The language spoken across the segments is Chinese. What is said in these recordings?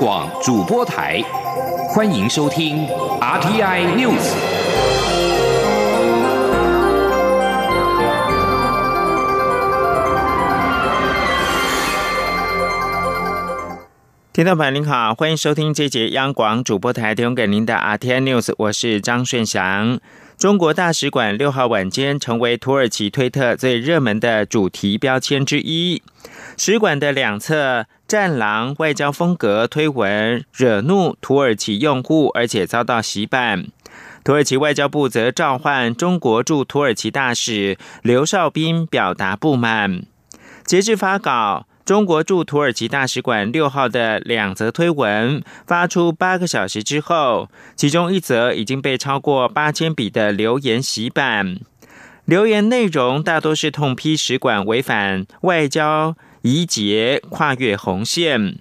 广主播台，欢迎收听 RTI News。听众朋友您好，欢迎收听这节央广主播台提供给您的 RTI News，我是张顺祥。中国大使馆六号晚间成为土耳其推特最热门的主题标签之一。使馆的两侧“战狼”外交风格推文惹怒土耳其用户，而且遭到洗版。土耳其外交部则召唤中国驻土耳其大使刘少斌表达不满。截至发稿。中国驻土耳其大使馆六号的两则推文发出八个小时之后，其中一则已经被超过八千笔的留言洗版。留言内容大多是痛批使馆违反外交仪节、跨越红线。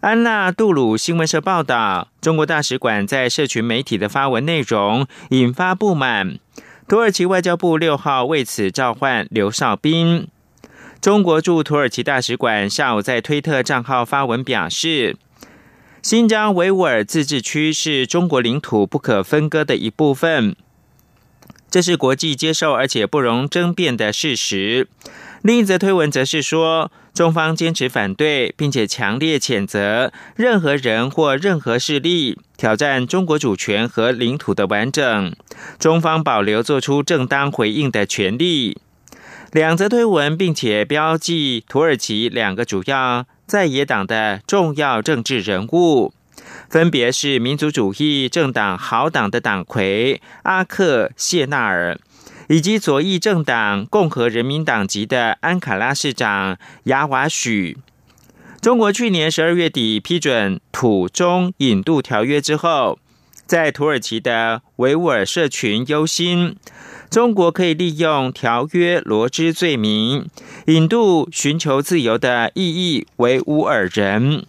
安娜杜鲁新闻社报道，中国大使馆在社群媒体的发文内容引发不满，土耳其外交部六号为此召唤刘少斌。中国驻土耳其大使馆下午在推特账号发文表示：“新疆维吾尔自治区是中国领土不可分割的一部分，这是国际接受而且不容争辩的事实。”另一则推文则是说：“中方坚持反对，并且强烈谴责任何人或任何势力挑战中国主权和领土的完整，中方保留做出正当回应的权利。”两则推文，并且标记土耳其两个主要在野党的重要政治人物，分别是民族主义政党好党的党魁阿克谢纳尔，以及左翼政党共和人民党籍的安卡拉市长雅瓦许。中国去年十二月底批准土中引渡条约之后，在土耳其的维吾尔社群忧心。中国可以利用条约罗织罪名引渡寻求自由的异议维吾尔人。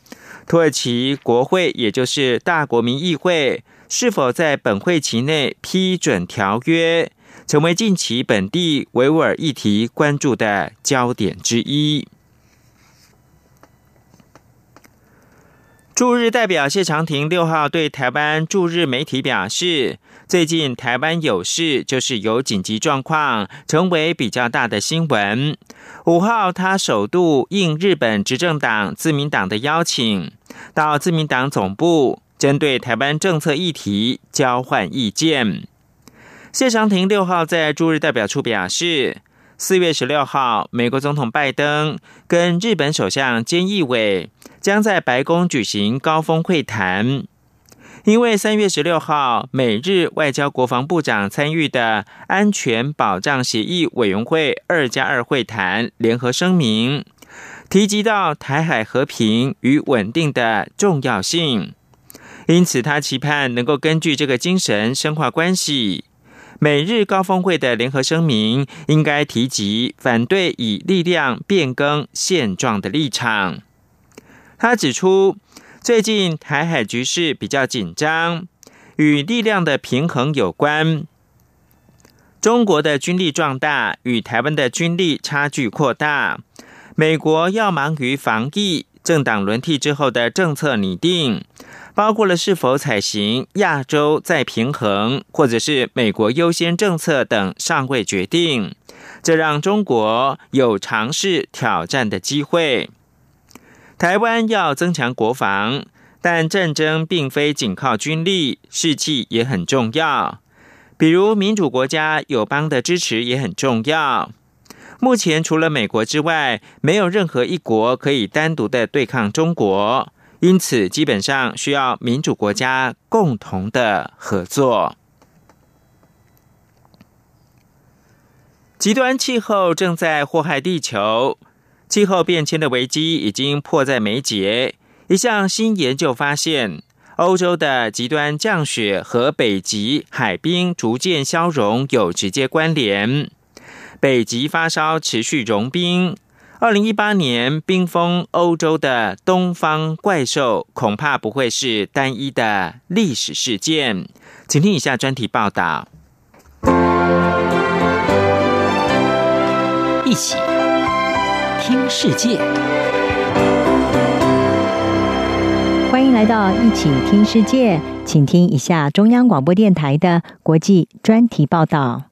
土耳其国会，也就是大国民议会，是否在本会期内批准条约，成为近期本地维吾尔议题关注的焦点之一。驻日代表谢长廷六号对台湾驻日媒体表示。最近台湾有事，就是有紧急状况，成为比较大的新闻。五号，他首度应日本执政党自民党的邀请，到自民党总部，针对台湾政策议题交换意见。谢长廷六号在驻日代表处表示，四月十六号，美国总统拜登跟日本首相菅义伟将在白宫举行高峰会谈。因为三月十六号，美日外交国防部长参与的安全保障协议委员会二加二会谈联合声明，提及到台海和平与稳定的重要性，因此他期盼能够根据这个精神深化关系。美日高峰会的联合声明应该提及反对以力量变更现状的立场。他指出。最近台海局势比较紧张，与力量的平衡有关。中国的军力壮大，与台湾的军力差距扩大。美国要忙于防疫，政党轮替之后的政策拟定，包括了是否采行亚洲再平衡，或者是美国优先政策等，尚未决定。这让中国有尝试挑战的机会。台湾要增强国防，但战争并非仅靠军力，士气也很重要。比如民主国家友邦的支持也很重要。目前除了美国之外，没有任何一国可以单独的对抗中国，因此基本上需要民主国家共同的合作。极端气候正在祸害地球。气候变迁的危机已经迫在眉睫。一项新研究发现，欧洲的极端降雪和北极海冰逐渐消融有直接关联。北极发烧持续融冰，二零一八年冰封欧洲的东方怪兽恐怕不会是单一的历史事件。请听以下专题报道。一起。听世界，欢迎来到一起听世界，请听一下中央广播电台的国际专题报道。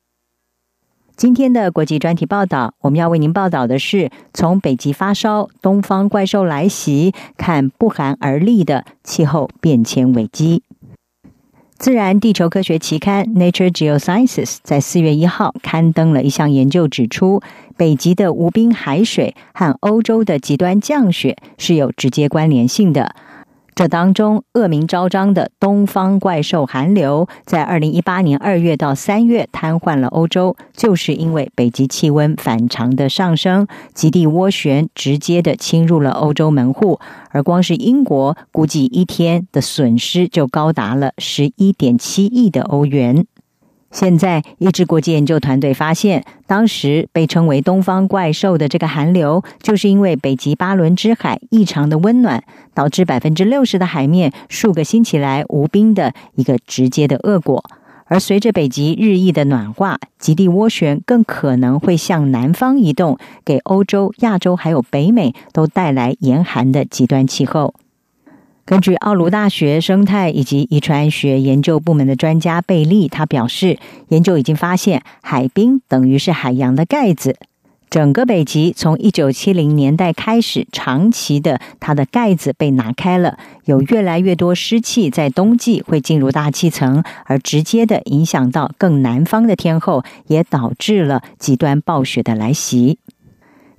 今天的国际专题报道，我们要为您报道的是从北极发烧、东方怪兽来袭，看不寒而栗的气候变迁危机。自然地球科学期刊《Nature Geosciences》在四月一号刊登了一项研究，指出北极的无冰海水和欧洲的极端降雪是有直接关联性的。这当中恶名昭彰的东方怪兽寒流，在二零一八年二月到三月瘫痪了欧洲，就是因为北极气温反常的上升，极地涡旋直接的侵入了欧洲门户，而光是英国估计一天的损失就高达了十一点七亿的欧元。现在，一支国际研究团队发现，当时被称为“东方怪兽”的这个寒流，就是因为北极巴伦支海异常的温暖，导致百分之六十的海面数个星期来无冰的一个直接的恶果。而随着北极日益的暖化，极地涡旋更可能会向南方移动，给欧洲、亚洲还有北美都带来严寒的极端气候。根据奥卢大学生态以及遗传学研究部门的专家贝利，他表示，研究已经发现，海冰等于是海洋的盖子。整个北极从一九七零年代开始，长期的它的盖子被拿开了，有越来越多湿气在冬季会进入大气层，而直接的影响到更南方的天候，也导致了极端暴雪的来袭。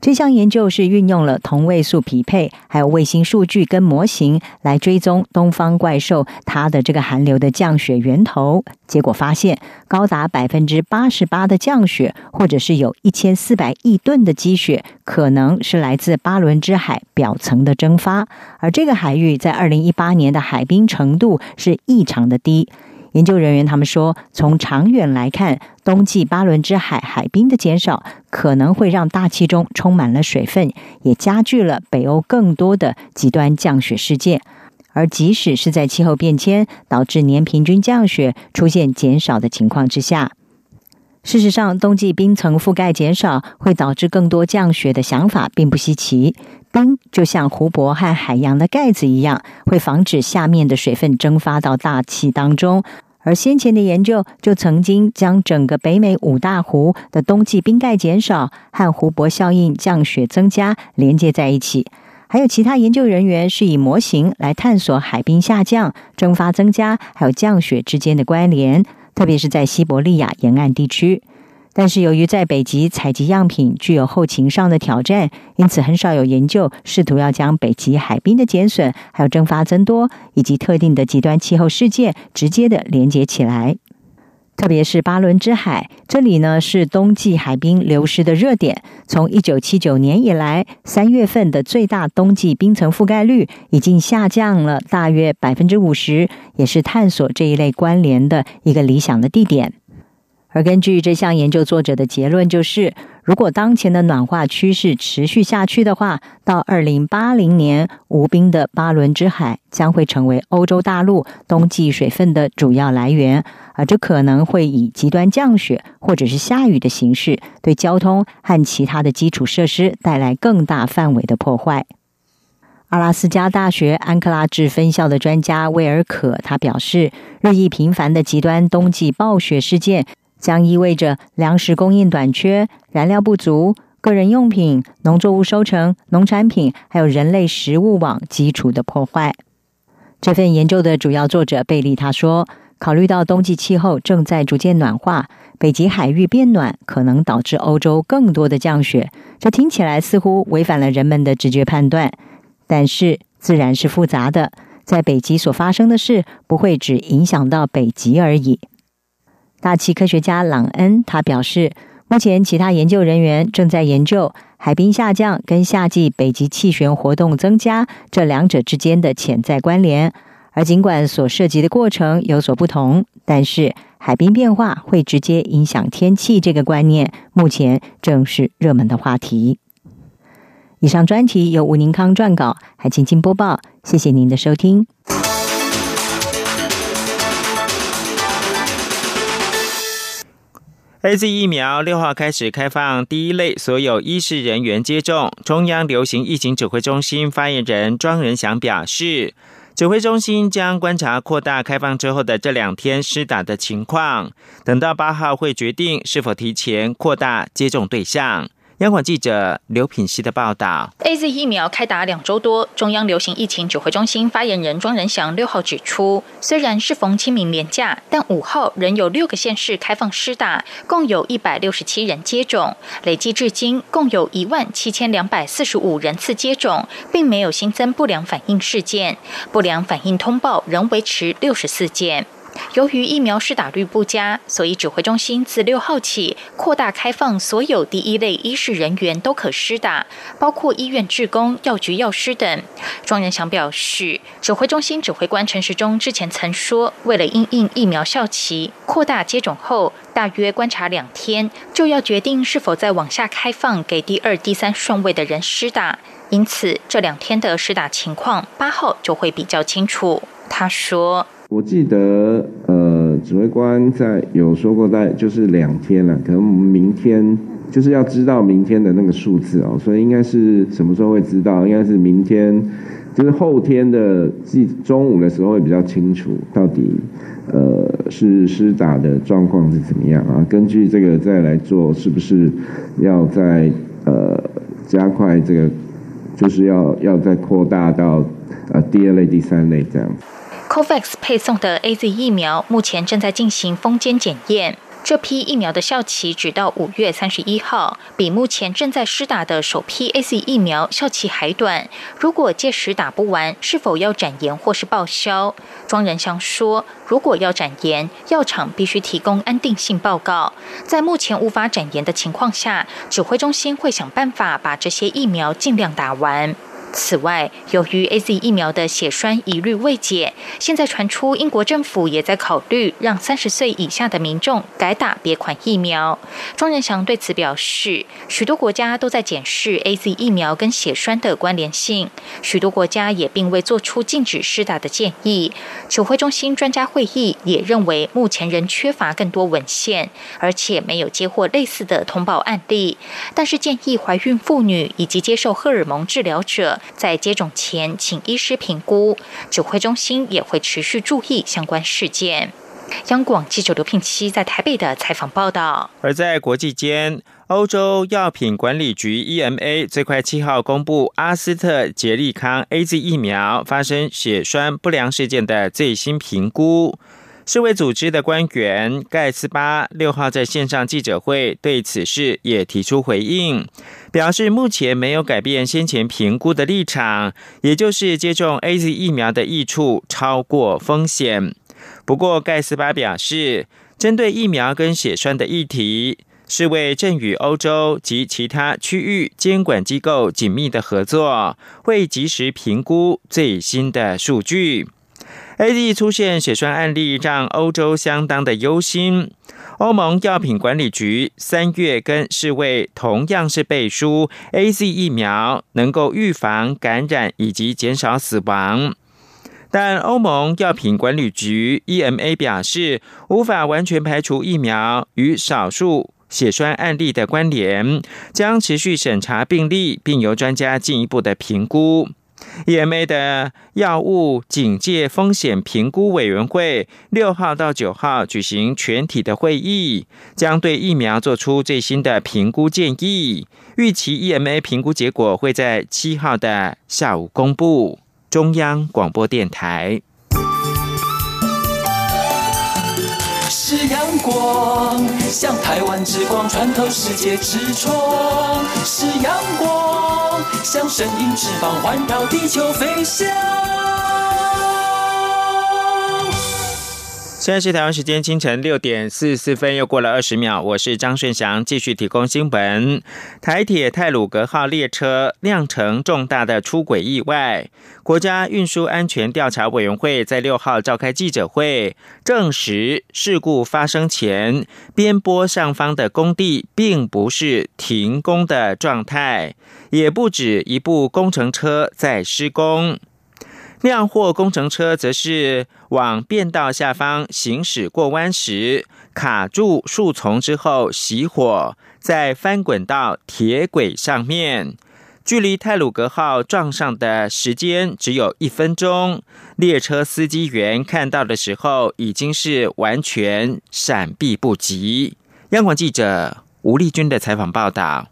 这项研究是运用了同位素匹配，还有卫星数据跟模型来追踪东方怪兽它的这个寒流的降雪源头。结果发现，高达百分之八十八的降雪，或者是有一千四百亿吨的积雪，可能是来自巴伦支海表层的蒸发。而这个海域在二零一八年的海冰程度是异常的低。研究人员他们说，从长远来看，冬季巴伦支海海冰的减少可能会让大气中充满了水分，也加剧了北欧更多的极端降雪事件。而即使是在气候变迁导致年平均降雪出现减少的情况之下，事实上，冬季冰层覆盖减少会导致更多降雪的想法并不稀奇。冰就像湖泊和海洋的盖子一样，会防止下面的水分蒸发到大气当中。而先前的研究就曾经将整个北美五大湖的冬季冰盖减少和湖泊效应降雪增加连接在一起。还有其他研究人员是以模型来探索海冰下降、蒸发增加还有降雪之间的关联，特别是在西伯利亚沿岸地区。但是由于在北极采集样品具有后勤上的挑战，因此很少有研究试图要将北极海冰的减损、还有蒸发增多以及特定的极端气候事件直接的连接起来。特别是巴伦支海，这里呢是冬季海冰流失的热点。从一九七九年以来，三月份的最大冬季冰层覆盖率已经下降了大约百分之五十，也是探索这一类关联的一个理想的地点。而根据这项研究作者的结论，就是如果当前的暖化趋势持续下去的话，到二零八零年，无冰的巴伦支海将会成为欧洲大陆冬季水分的主要来源，而这可能会以极端降雪或者是下雨的形式，对交通和其他的基础设施带来更大范围的破坏。阿拉斯加大学安克拉治分校的专家威尔可他表示，日益频繁的极端冬季暴雪事件。将意味着粮食供应短缺、燃料不足、个人用品、农作物收成、农产品，还有人类食物网基础的破坏。这份研究的主要作者贝利他说：“考虑到冬季气候正在逐渐暖化，北极海域变暖可能导致欧洲更多的降雪。这听起来似乎违反了人们的直觉判断，但是自然是复杂的。在北极所发生的事不会只影响到北极而已。”大气科学家朗恩他表示，目前其他研究人员正在研究海冰下降跟夏季北极气旋活动增加这两者之间的潜在关联。而尽管所涉及的过程有所不同，但是海冰变化会直接影响天气这个观念，目前正是热门的话题。以上专题由吴宁康撰稿，海清清播报。谢谢您的收听。A Z 疫苗六号开始开放第一类所有医事人员接种。中央流行疫情指挥中心发言人庄仁祥表示，指挥中心将观察扩大开放之后的这两天施打的情况，等到八号会决定是否提前扩大接种对象。央广记者刘品希的报道：A Z 疫苗开打两周多，中央流行疫情指挥中心发言人庄仁祥六号指出，虽然是逢清明连假，但五号仍有六个县市开放施打，共有一百六十七人接种，累计至今共有一万七千两百四十五人次接种，并没有新增不良反应事件，不良反应通报仍维持六十四件。由于疫苗施打率不佳，所以指挥中心自六号起扩大开放，所有第一类医事人员都可施打，包括医院职工、药局药师等。庄仁祥表示，指挥中心指挥官陈时中之前曾说，为了因应疫苗效期，扩大接种后，大约观察两天，就要决定是否再往下开放给第二、第三顺位的人施打。因此，这两天的施打情况，八号就会比较清楚。他说。我记得，呃，指挥官在有说过，在就是两天了，可能明天就是要知道明天的那个数字哦，所以应该是什么时候会知道？应该是明天，就是后天的即中午的时候会比较清楚，到底呃是施打的状况是怎么样啊？根据这个再来做，是不是要再呃加快这个，就是要要再扩大到呃第二类、第三类这样。OVAX 配送的 A Z 疫苗目前正在进行封间检验，这批疫苗的效期只到五月三十一号，比目前正在施打的首批 A Z 疫苗效期还短。如果届时打不完，是否要展延或是报销？庄仁祥说，如果要展延，药厂必须提供安定性报告。在目前无法展延的情况下，指挥中心会想办法把这些疫苗尽量打完。此外，由于 A Z 疫苗的血栓疑虑未解，现在传出英国政府也在考虑让三十岁以下的民众改打别款疫苗。庄仁祥对此表示，许多国家都在检视 A Z 疫苗跟血栓的关联性，许多国家也并未做出禁止施打的建议。指挥中心专家会议也认为，目前仍缺乏更多文献，而且没有接获类似的通报案例。但是建议怀孕妇女以及接受荷尔蒙治疗者。在接种前，请医师评估。指挥中心也会持续注意相关事件。央广记者刘聘期在台北的采访报道。而在国际间，欧洲药品管理局 EMA 最快七号公布阿斯特捷利康 A Z 疫苗发生血栓不良事件的最新评估。世卫组织的官员盖茨巴六号在线上记者会对此事也提出回应，表示目前没有改变先前评估的立场，也就是接种 A Z 疫苗的益处超过风险。不过，盖茨巴表示，针对疫苗跟血栓的议题，世卫正与欧洲及其他区域监管机构紧密的合作，会及时评估最新的数据。A Z 出现血栓案例，让欧洲相当的忧心。欧盟药品管理局三月跟世卫同样是背书，A Z 疫苗能够预防感染以及减少死亡。但欧盟药品管理局 E M A 表示，无法完全排除疫苗与少数血栓案例的关联，将持续审查病例，并由专家进一步的评估。EMA 的药物警戒风险评估委员会六号到九号举行全体的会议，将对疫苗做出最新的评估建议。预期 EMA 评估结果会在七号的下午公布。中央广播电台。是阳光，像台湾之光穿透世界之窗；是阳光，像神鹰翅膀环绕地球飞翔。现在是台湾时间清晨六点四十四分，又过了二十秒。我是张顺祥，继续提供新闻。台铁泰鲁格号列车酿成重大的出轨意外，国家运输安全调查委员会在六号召开记者会，证实事故发生前，边坡上方的工地并不是停工的状态，也不止一部工程车在施工。酿货工程车则是往变道下方行驶过弯时，卡住树丛之后熄火，再翻滚到铁轨上面。距离泰鲁格号撞上的时间只有一分钟，列车司机员看到的时候已经是完全闪避不及。央广记者吴丽君的采访报道。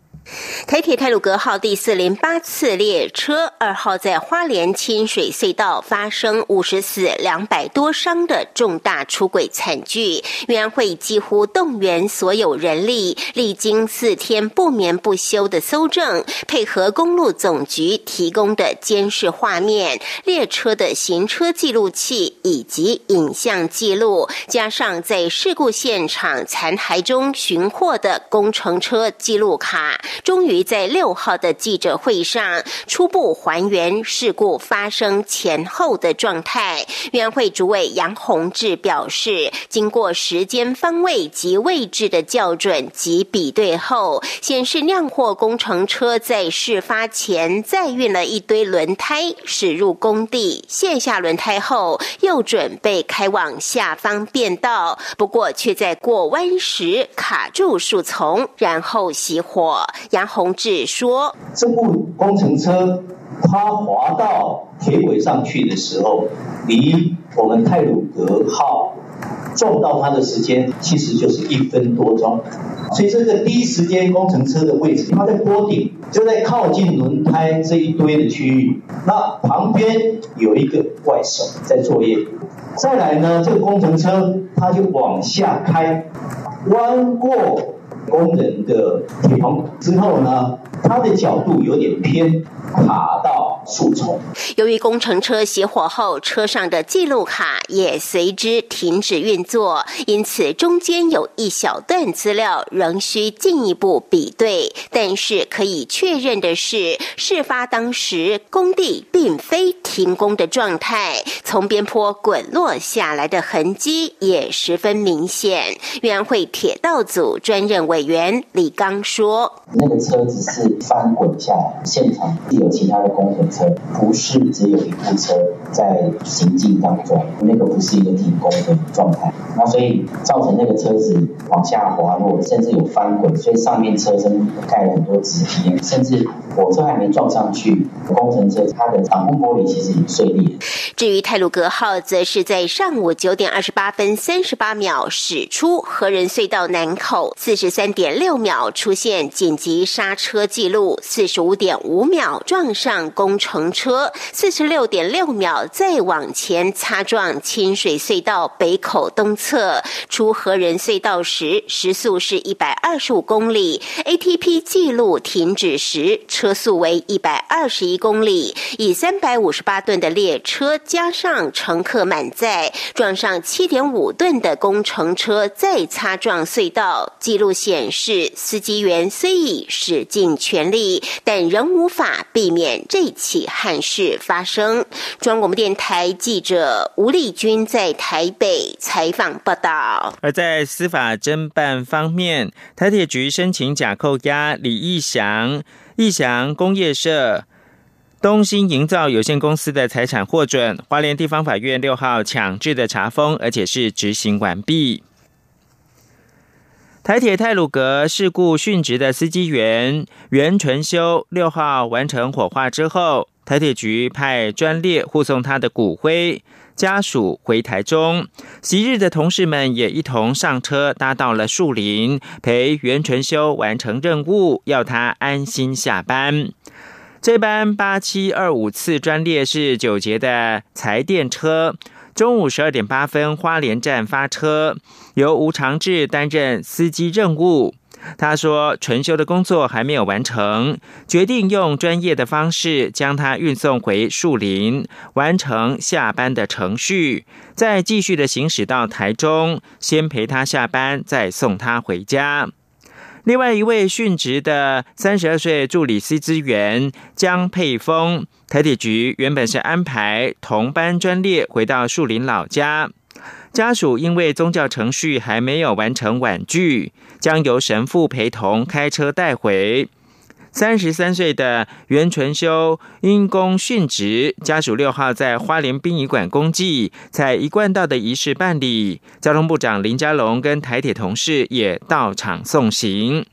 台铁泰鲁格号第四零八次列车二号在花莲清水隧道发生五十死两百多伤的重大出轨惨剧，委员会几乎动员所有人力，历经四天不眠不休的搜证，配合公路总局提供的监视画面、列车的行车记录器以及影像记录，加上在事故现场残骸中寻获的工程车记录卡。终于在六号的记者会上初步还原事故发生前后的状态。委员会主委杨宏志表示，经过时间方位及位置的校准及比对后，显示酿货工程车在事发前载运了一堆轮胎驶入工地，卸下轮胎后又准备开往下方变道，不过却在过弯时卡住树丛，然后熄火。杨宏志说：“这部工程车它滑到铁轨上去的时候，离我们泰鲁格号撞到它的时间其实就是一分多钟。所以这个第一时间工程车的位置，它在坡顶，就在靠近轮胎这一堆的区域。那旁边有一个怪手在作业。再来呢，这个工程车它就往下开，弯过。”工人的铁棚之后呢，它的角度有点偏，卡到由于工程车熄火后，车上的记录卡也随之停止运作，因此中间有一小段资料仍需进一步比对。但是可以确认的是，事发当时工地并非停工的状态，从边坡滚落下来的痕迹也十分明显。原会铁道组专任委员李刚说：“那个车子是翻滚下来，现场有其他的工程车，不是。”只有一部车在行进当中，那个不是一个停工的状态，那所以造成那个车子往下滑落，甚至有翻滚，所以上面车身盖了很多纸皮，甚至火车还没撞上去，工程车它的挡风玻璃其实已经碎裂。至于泰鲁格号，则是在上午九点二十八分三十八秒驶出和人隧道南口，四十三点六秒出现紧急刹车记录，四十五点五秒撞上工程车。四十六点六秒，再往前擦撞清水隧道北口东侧，出河人隧道时时速是一百二十五公里，ATP 记录停止时车速为一百二十一公里，以三百五十八吨的列车加上乘客满载，撞上七点五吨的工程车再擦撞隧道，记录显示司机员虽已使尽全力，但仍无法避免这起憾事。发生。中央广播电台记者吴丽君在台北采访报道。而在司法侦办方面，台铁局申请假扣押李义祥、义祥工业社、东兴营造有限公司的财产获准。花莲地方法院六号强制的查封，而且是执行完毕。台铁泰鲁格事故殉职的司机员袁纯修六号完成火化之后。台铁局派专列护送他的骨灰，家属回台中。昔日的同事们也一同上车，搭到了树林，陪袁纯修完成任务，要他安心下班。这班八七二五次专列是九节的柴电车，中午十二点八分花莲站发车，由吴长志担任司机任务。他说：“纯修的工作还没有完成，决定用专业的方式将他运送回树林，完成下班的程序，再继续的行驶到台中，先陪他下班，再送他回家。”另外一位殉职的三十二岁助理司机员江佩峰，台铁局原本是安排同班专列回到树林老家。家属因为宗教程序还没有完成婉拒，将由神父陪同开车带回。三十三岁的袁纯修因公殉职，家属六号在花莲殡仪馆公祭，在一贯道的仪式办理。交通部长林佳龙跟台铁同事也到场送行。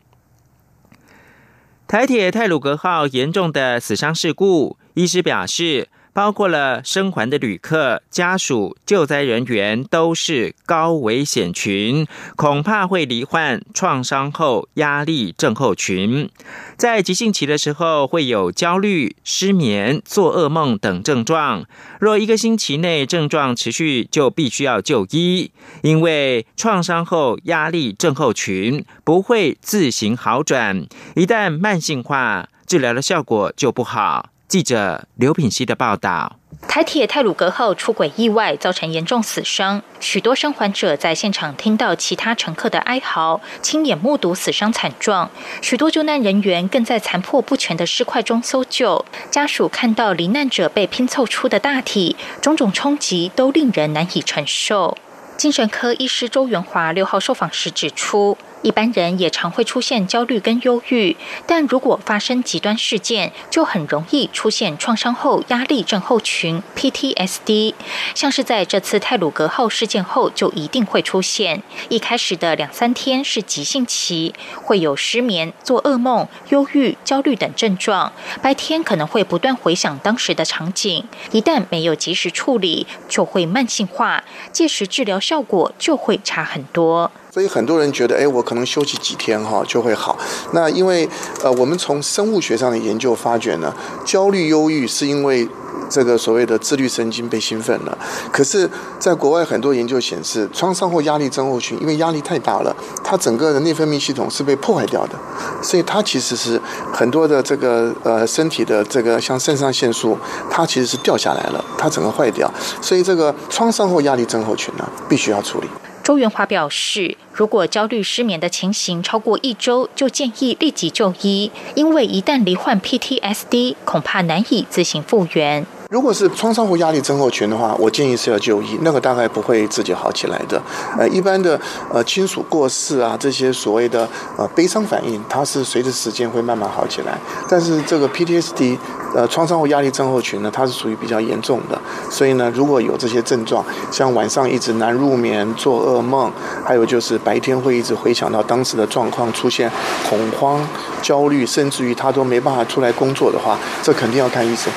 台铁泰鲁格号严重的死伤事故，医师表示。包括了生还的旅客家属、救灾人员都是高危险群，恐怕会罹患创伤后压力症候群。在急性期的时候，会有焦虑、失眠、做噩梦等症状。若一个星期内症状持续，就必须要就医，因为创伤后压力症候群不会自行好转，一旦慢性化，治疗的效果就不好。记者刘品希的报道：台铁泰鲁格号出轨意外造成严重死伤，许多生还者在现场听到其他乘客的哀嚎，亲眼目睹死伤惨状。许多救难人员更在残破不全的尸块中搜救，家属看到罹难者被拼凑出的大体，种种冲击都令人难以承受。精神科医师周元华六号受访时指出。一般人也常会出现焦虑跟忧郁，但如果发生极端事件，就很容易出现创伤后压力症候群 （PTSD）。像是在这次泰鲁格号事件后，就一定会出现。一开始的两三天是急性期，会有失眠、做噩梦、忧郁、焦虑等症状。白天可能会不断回想当时的场景，一旦没有及时处理，就会慢性化，届时治疗效果就会差很多。所以很多人觉得，哎，我可能休息几天哈就会好。那因为呃，我们从生物学上的研究发觉呢，焦虑、忧郁是因为这个所谓的自律神经被兴奋了。可是，在国外很多研究显示，创伤后压力症候群，因为压力太大了，它整个的内分泌系统是被破坏掉的。所以它其实是很多的这个呃身体的这个像肾上腺素，它其实是掉下来了，它整个坏掉。所以这个创伤后压力症候群呢，必须要处理。周元华表示，如果焦虑失眠的情形超过一周，就建议立即就医，因为一旦罹患 PTSD，恐怕难以自行复原。如果是创伤后压力症候群的话，我建议是要就医，那个大概不会自己好起来的。呃，一般的呃亲属过世啊，这些所谓的呃悲伤反应，它是随着时间会慢慢好起来。但是这个 PTSD，呃创伤后压力症候群呢，它是属于比较严重的。所以呢，如果有这些症状，像晚上一直难入眠、做噩梦，还有就是白天会一直回想到当时的状况，出现恐慌、焦虑，甚至于他都没办法出来工作的话，这肯定要看医生。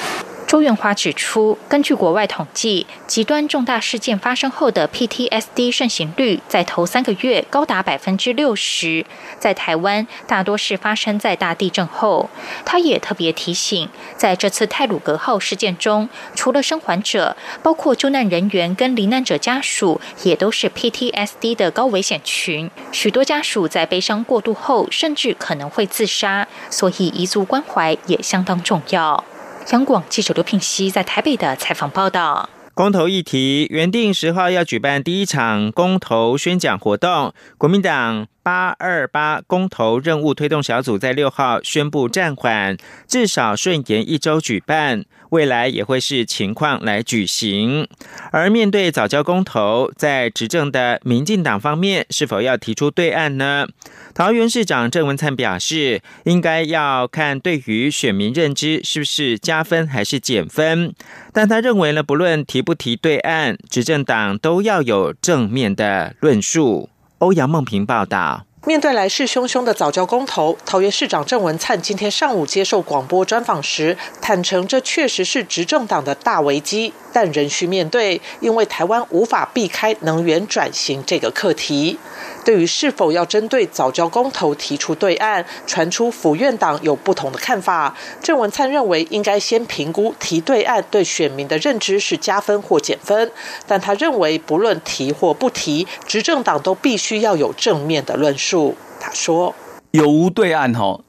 周元华指出，根据国外统计，极端重大事件发生后的 PTSD 盛行率在头三个月高达百分之六十。在台湾，大多是发生在大地震后。他也特别提醒，在这次泰鲁格号事件中，除了生还者，包括救难人员跟罹难者家属，也都是 PTSD 的高危险群。许多家属在悲伤过度后，甚至可能会自杀，所以移族关怀也相当重要。央广记者刘品熙在台北的采访报道：公投议题原定十号要举办第一场公投宣讲活动，国民党八二八公投任务推动小组在六号宣布暂缓，至少顺延一周举办。未来也会视情况来举行。而面对早教公投，在执政的民进党方面，是否要提出对案呢？桃园市长郑文灿表示，应该要看对于选民认知是不是加分还是减分。但他认为呢，不论提不提对案，执政党都要有正面的论述。欧阳梦平报道。面对来势汹汹的早教公投，桃园市长郑文灿今天上午接受广播专访时，坦诚这确实是执政党的大危机，但仍需面对，因为台湾无法避开能源转型这个课题。对于是否要针对早教公投提出对案，传出府院党有不同的看法。郑文灿认为应该先评估提对案对选民的认知是加分或减分，但他认为不论提或不提，执政党都必须要有正面的论述。他说：“有无对案哈，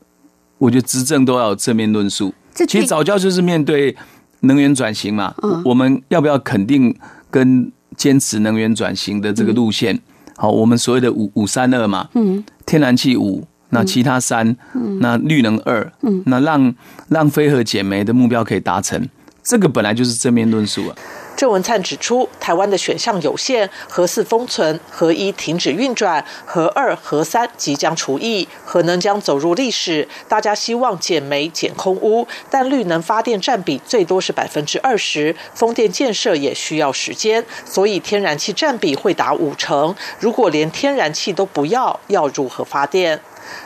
我觉得执政都要有正面论述。其实早教就是面对能源转型嘛，我们要不要肯定跟坚持能源转型的这个路线？”好，我们所谓的五五三二嘛，嗯，天然气五，那其他三，嗯，那绿能二，嗯，那让让飞核减煤的目标可以达成，这个本来就是正面论述啊。郑文灿指出，台湾的选项有限，核四封存，核一停止运转，核二、核三即将除役，核能将走入历史。大家希望减煤、减空污，但绿能发电占比最多是百分之二十，风电建设也需要时间，所以天然气占比会达五成。如果连天然气都不要，要如何发电？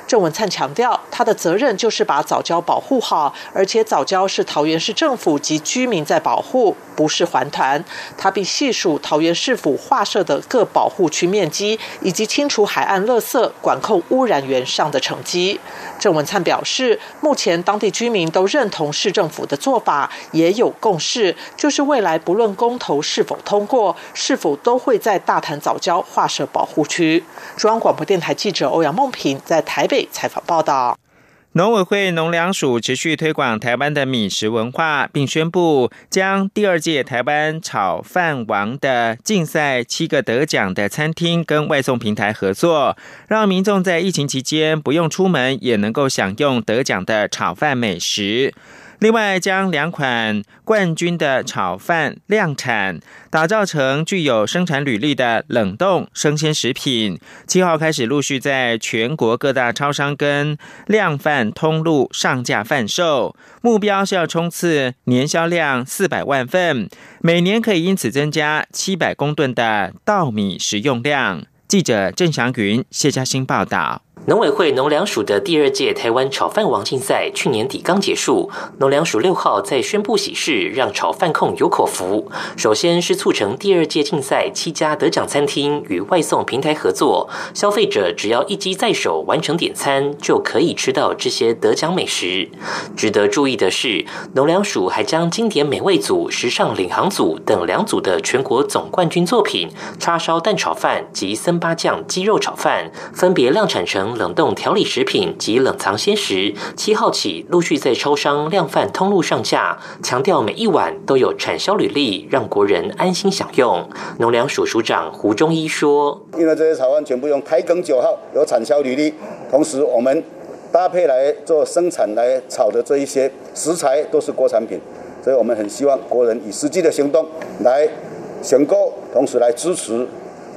郑文灿强调，他的责任就是把早教保护好，而且早教是桃园市政府及居民在保护，不是还团。他并细数桃园市府划设的各保护区面积，以及清除海岸垃圾、管控污染源上的成绩。郑文灿表示，目前当地居民都认同市政府的做法，也有共识，就是未来不论公投是否通过，是否都会在大潭早教划设保护区。中央广播电台记者欧阳梦平在台北。采访报道。农委会农粮署持续推广台湾的米食文化，并宣布将第二届台湾炒饭王的竞赛七个得奖的餐厅跟外送平台合作，让民众在疫情期间不用出门也能够享用得奖的炒饭美食。另外，将两款冠军的炒饭量产，打造成具有生产履历的冷冻生鲜食品。七号开始陆续在全国各大超商跟量贩通路上架贩售，目标是要冲刺年销量四百万份，每年可以因此增加七百公吨的稻米食用量。记者郑祥云、谢嘉欣报道。农委会农粮署的第二届台湾炒饭王竞赛去年底刚结束，农粮署六号在宣布喜事，让炒饭控有口福。首先是促成第二届竞赛七家得奖餐厅与外送平台合作，消费者只要一机在手完成点餐，就可以吃到这些得奖美食。值得注意的是，农粮署还将经典美味组、时尚领航组等两组的全国总冠军作品叉烧蛋炒饭及森巴酱鸡肉炒饭，分别量产成。冷冻调理食品及冷藏鲜食，七号起陆续在超商量贩通路上架，强调每一碗都有产销履历，让国人安心享用。农粮署署长胡忠一说：“因为这些炒饭全部用台梗九号，有产销履历，同时我们搭配来做生产来炒的这一些食材都是国产品，所以我们很希望国人以实际的行动来选购，同时来支持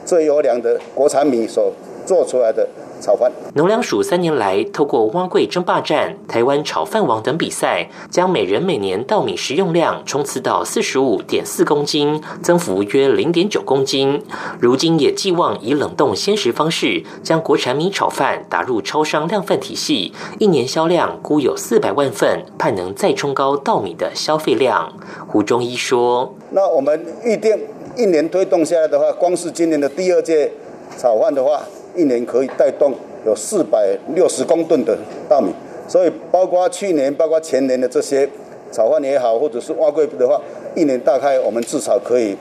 最优良的国产米所做出来的。”炒饭。农粮署三年来，透过蛙柜争霸战、台湾炒饭王等比赛，将每人每年稻米食用量冲刺到四十五点四公斤，增幅约零点九公斤。如今也寄望以冷冻鲜食方式，将国产米炒饭打入超商量贩体系，一年销量估有四百万份，盼能再冲高稻米的消费量。胡中医说：“那我们预定一年推动下来的话，光是今年的第二届炒饭的话。”一年可以带动有四百六十公吨的大米，所以包括去年、包括前年的这些炒饭也好，或者是挖柜的话，一年大概我们至少可以。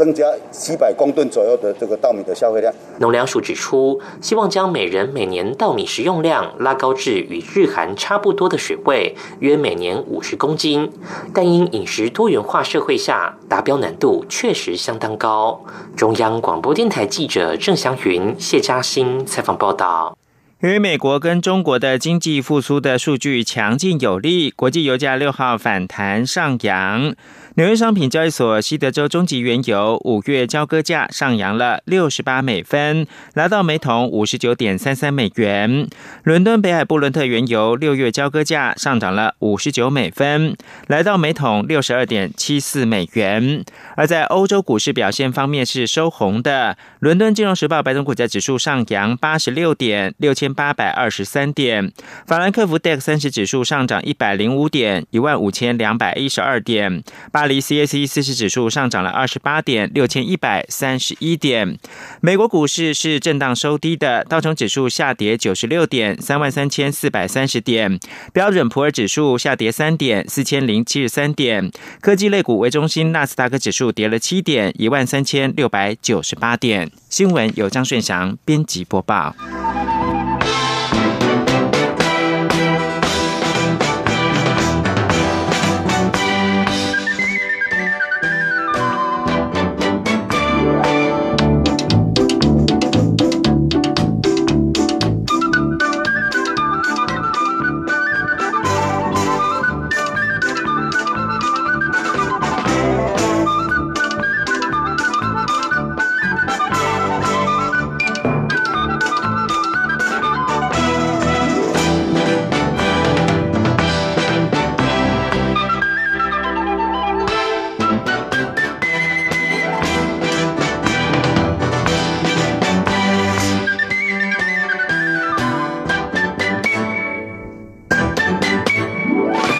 增加七百公吨左右的这个稻米的消费量。农粮署指出，希望将每人每年稻米食用量拉高至与日韩差不多的水位，约每年五十公斤。但因饮食多元化社会下，达标难度确实相当高。中央广播电台记者郑祥云、谢嘉欣采访报道。由于美国跟中国的经济复苏的数据强劲有力，国际油价六号反弹上扬。纽约商品交易所西德州中级原油五月交割价上扬了六十八美分，来到每桶五十九点三三美元。伦敦北海布伦特原油六月交割价上涨了五十九美分，来到每桶六十二点七四美元。而在欧洲股市表现方面是收红的，伦敦金融时报白种股价指数上扬八十六点六千八百二十三点，法兰克福 DAX 三十指数上涨一百零五点一万五千两百一十二点。巴黎 CAC 四十指数上涨了二十八点六千一百三十一点。美国股市是震荡收低的，道琼指数下跌九十六点三万三千四百三十点，标准普尔指数下跌三点四千零七十三点。科技类股为中心，纳斯达克指数跌了七点一万三千六百九十八点。新闻由张顺祥编辑播报。